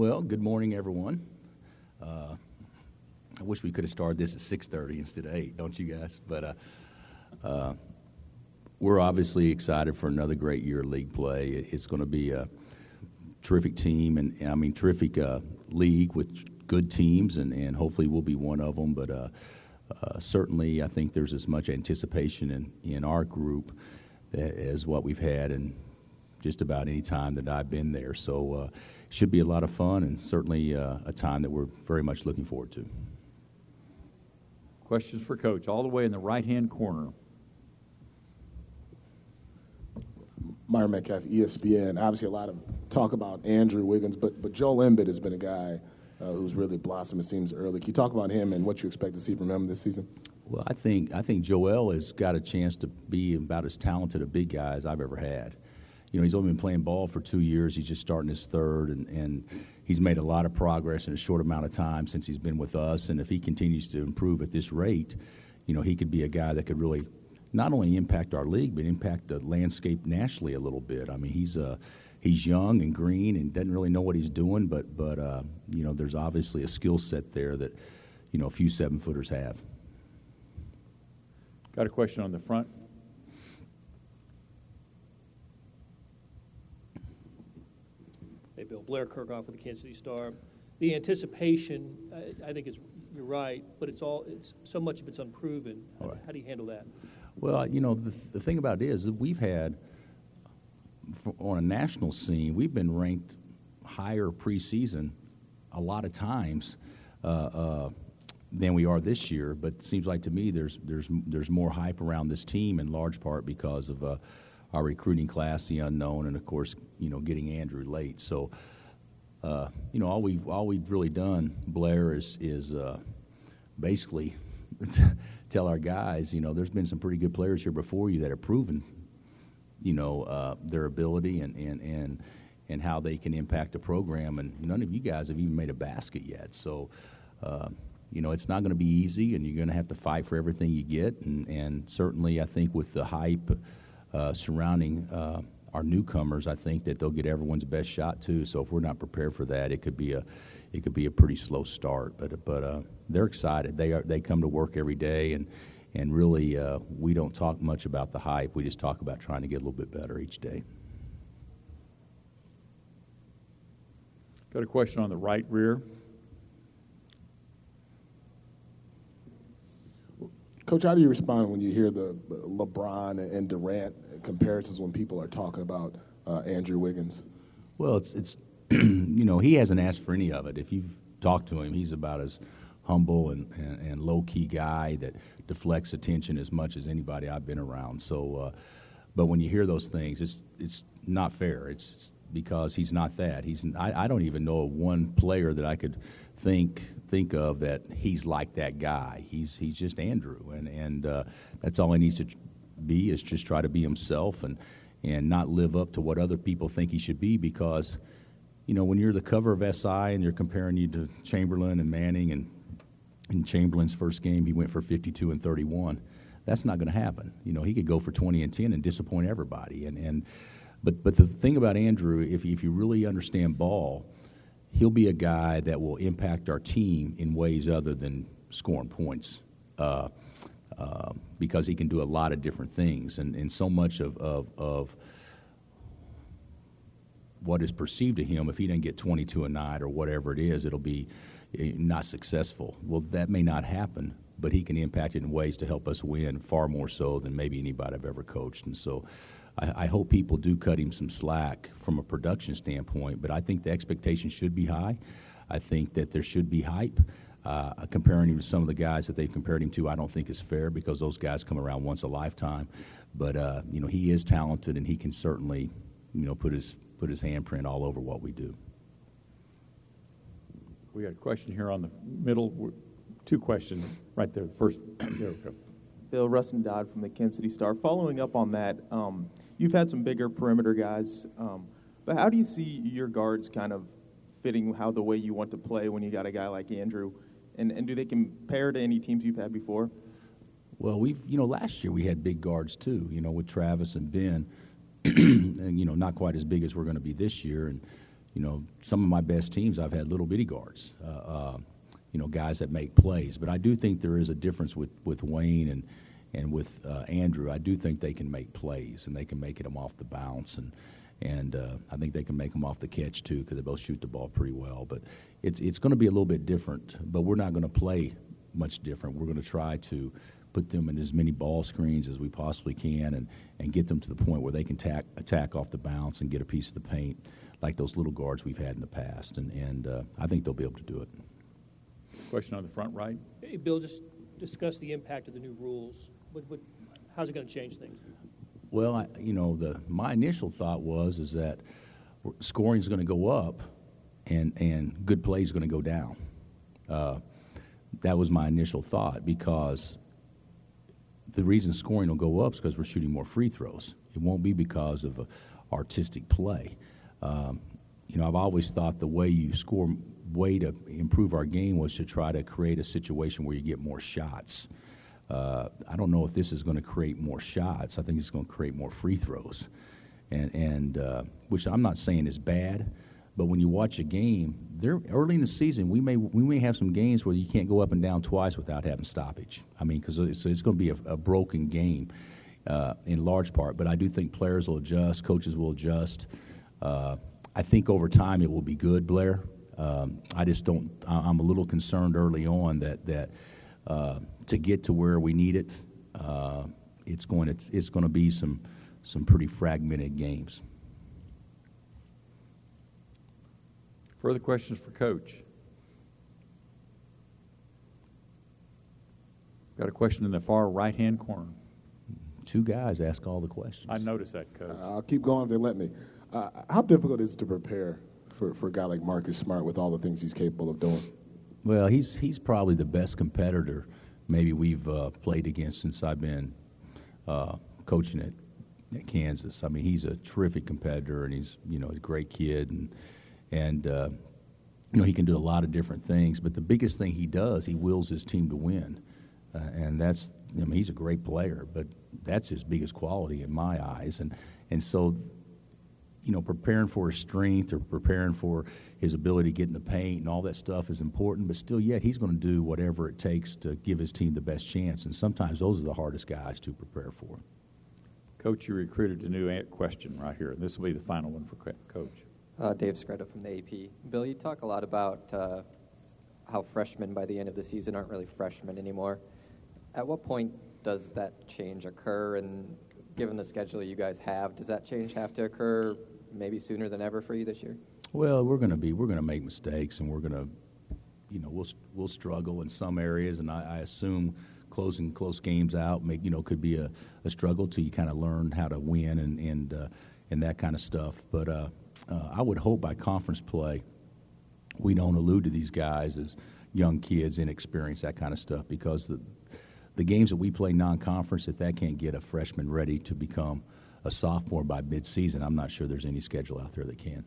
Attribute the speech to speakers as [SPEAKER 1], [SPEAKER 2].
[SPEAKER 1] Well, good morning, everyone. Uh, I wish we could have started this at 6:30 instead of 8, don't you guys? But uh, uh, we're obviously excited for another great year of league play. It's going to be a terrific team, and I mean terrific uh, league with good teams, and, and hopefully we'll be one of them. But uh, uh, certainly, I think there's as much anticipation in, in our group as what we've had in just about any time that I've been there. So should be a lot of fun, and certainly uh, a time that we're very much looking forward to.
[SPEAKER 2] Questions for Coach, all the way in the right hand corner.
[SPEAKER 3] Myron Metcalf, ESPN. Obviously, a lot of talk about Andrew Wiggins, but but Joel Embiid has been a guy uh, who's really blossomed. It seems early. Can you talk about him and what you expect to see from him this season?
[SPEAKER 1] Well, I think I think Joel has got a chance to be about as talented a big guy as I've ever had. You know, he's only been playing ball for two years. He's just starting his third, and, and he's made a lot of progress in a short amount of time since he's been with us. And if he continues to improve at this rate, you know, he could be a guy that could really not only impact our league, but impact the landscape nationally a little bit. I mean, he's a uh, he's young and green and doesn't really know what he's doing, but but uh, you know, there's obviously a skill set there that you know a few seven footers have.
[SPEAKER 2] Got a question on the front.
[SPEAKER 4] Bill Blair Kerkhoff with the Kansas City Star. The anticipation, I, I think it's you're right, but it's all it's so much of it's unproven. How, how do you handle that?
[SPEAKER 1] Well, you know, the, the thing about it is that we've had, on a national scene, we've been ranked higher preseason a lot of times uh, uh, than we are this year. But it seems like to me there's, there's, there's more hype around this team in large part because of uh, our recruiting class, the unknown, and of course, you know, getting Andrew late. So, uh, you know, all we've, all we've really done, Blair, is, is uh, basically tell our guys, you know, there's been some pretty good players here before you that have proven, you know, uh, their ability and, and, and, and how they can impact a program. And none of you guys have even made a basket yet. So, uh, you know, it's not going to be easy, and you're going to have to fight for everything you get. And, and certainly, I think with the hype uh, surrounding uh, our newcomers, I think that they'll get everyone's best shot too. So if we're not prepared for that, it could be a it could be a pretty slow start. But but uh, they're excited. They are they come to work every day, and and really uh, we don't talk much about the hype. We just talk about trying to get a little bit better each day.
[SPEAKER 2] Got a question on the right rear.
[SPEAKER 3] Coach, how do you respond when you hear the LeBron and Durant comparisons when people are talking about uh, Andrew Wiggins?
[SPEAKER 1] Well, it's it's you know, he hasn't asked for any of it. If you've talked to him, he's about as humble and, and, and low key guy that deflects attention as much as anybody I've been around. So, uh, but when you hear those things, it's it's not fair. It's, it's because he's not that. He's I, I don't even know one player that I could think think of that he's like that guy. He's he's just Andrew, and and uh, that's all he needs to be is just try to be himself and and not live up to what other people think he should be because you know, when you're the cover of SI and they're comparing you to Chamberlain and Manning, and in Chamberlain's first game, he went for 52 and 31. That's not going to happen. You know, he could go for 20 and 10 and disappoint everybody. And, and but but the thing about Andrew, if if you really understand ball, he'll be a guy that will impact our team in ways other than scoring points. Uh, uh, because he can do a lot of different things, and, and so much of, of, of what is perceived to him if he doesn't get 22 a night or whatever it is, it'll be eh, not successful. Well, that may not happen, but he can impact it in ways to help us win far more so than maybe anybody I've ever coached. And so I, I hope people do cut him some slack from a production standpoint, but I think the expectation should be high. I think that there should be hype. Uh, comparing him to some of the guys that they've compared him to, I don't think is fair because those guys come around once a lifetime. But uh, you know, he is talented, and he can certainly, you know, put his put his handprint all over what we do.
[SPEAKER 2] We got a question here on the middle. Two questions right there. The first, there we go.
[SPEAKER 5] Bill Rustin Dodd from the Kansas City Star. Following up on that, um, you've had some bigger perimeter guys, um, but how do you see your guards kind of fitting how the way you want to play when you got a guy like Andrew? And, and do they compare to any teams you've had before?
[SPEAKER 1] Well, we've you know last year we had big guards too. You know with Travis and Ben. and you know not quite as big as we're going to be this year. And you know, some of my best teams I've had little bitty guards, uh, uh, you know, guys that make plays. But I do think there is a difference with with Wayne and and with uh, Andrew. I do think they can make plays and they can make them off the bounce and. And uh, I think they can make them off the catch too because they both shoot the ball pretty well. But it's it's going to be a little bit different. But we're not going to play much different. We're going to try to put them in as many ball screens as we possibly can and, and get them to the point where they can tack, attack off the bounce and get a piece of the paint like those little guards we've had in the past. And, and uh, I think they'll be able to do it.
[SPEAKER 2] Question on the front right.
[SPEAKER 4] Hey, Bill, just discuss the impact of the new rules. What, what, how's it going to change things?
[SPEAKER 1] Well, I, you know, the my initial thought was is that scoring is going to go up, and and good play is going to go down. Uh, that was my initial thought because the reason scoring will go up is because we're shooting more free throws. It won't be because of uh, artistic play. Um, you know, I've always thought the way you score, way to improve our game was to try to create a situation where you get more shots. Uh, I don't know if this is going to create more shots. I think it's going to create more free throws, and and uh, which I'm not saying is bad, but when you watch a game, there early in the season, we may we may have some games where you can't go up and down twice without having stoppage. I mean, because it's, it's going to be a, a broken game uh, in large part. But I do think players will adjust, coaches will adjust. Uh, I think over time it will be good, Blair. Um, I just don't. I'm a little concerned early on that that uh, to get to where we need it, uh, it's going to it's going to be some some pretty fragmented games.
[SPEAKER 2] Further questions for Coach? Got a question in the far right hand corner.
[SPEAKER 1] Two guys ask all the questions.
[SPEAKER 2] I noticed that, Coach.
[SPEAKER 3] I'll keep going if they let me. Uh, how difficult is it to prepare for, for a guy like Marcus Smart with all the things he's capable of doing?
[SPEAKER 1] Well, he's he's probably the best competitor maybe we've uh, played against since I've been uh, coaching at, at, Kansas. I mean, he's a terrific competitor, and he's you know a great kid, and and uh, you know he can do a lot of different things. But the biggest thing he does, he wills his team to win, uh, and that's I mean he's a great player, but that's his biggest quality in my eyes, and and so you know, preparing for his strength or preparing for his ability to get in the paint and all that stuff is important, but still, yet, he's going to do whatever it takes to give his team the best chance. And sometimes those are the hardest guys to prepare for.
[SPEAKER 2] Coach, you recruited a new question right here. This will be the final one for Coach.
[SPEAKER 6] Uh, Dave Skretta from the AP. Bill, you talk a lot about uh, how freshmen by the end of the season aren't really freshmen anymore. At what point does that change occur? And given the schedule you guys have, does that change have to occur maybe sooner than ever for you this year?
[SPEAKER 1] Well, we're going to be we're going to make mistakes, and we're going to, you know, we'll we'll struggle in some areas, and I, I assume closing close games out make you know could be a, a struggle till you kind of learn how to win and and uh, and that kind of stuff. But uh, uh, I would hope by conference play, we don't allude to these guys as young kids, inexperienced, that kind of stuff, because the the games that we play non-conference, if that can't get a freshman ready to become a sophomore by midseason, I'm not sure there's any schedule out there that can.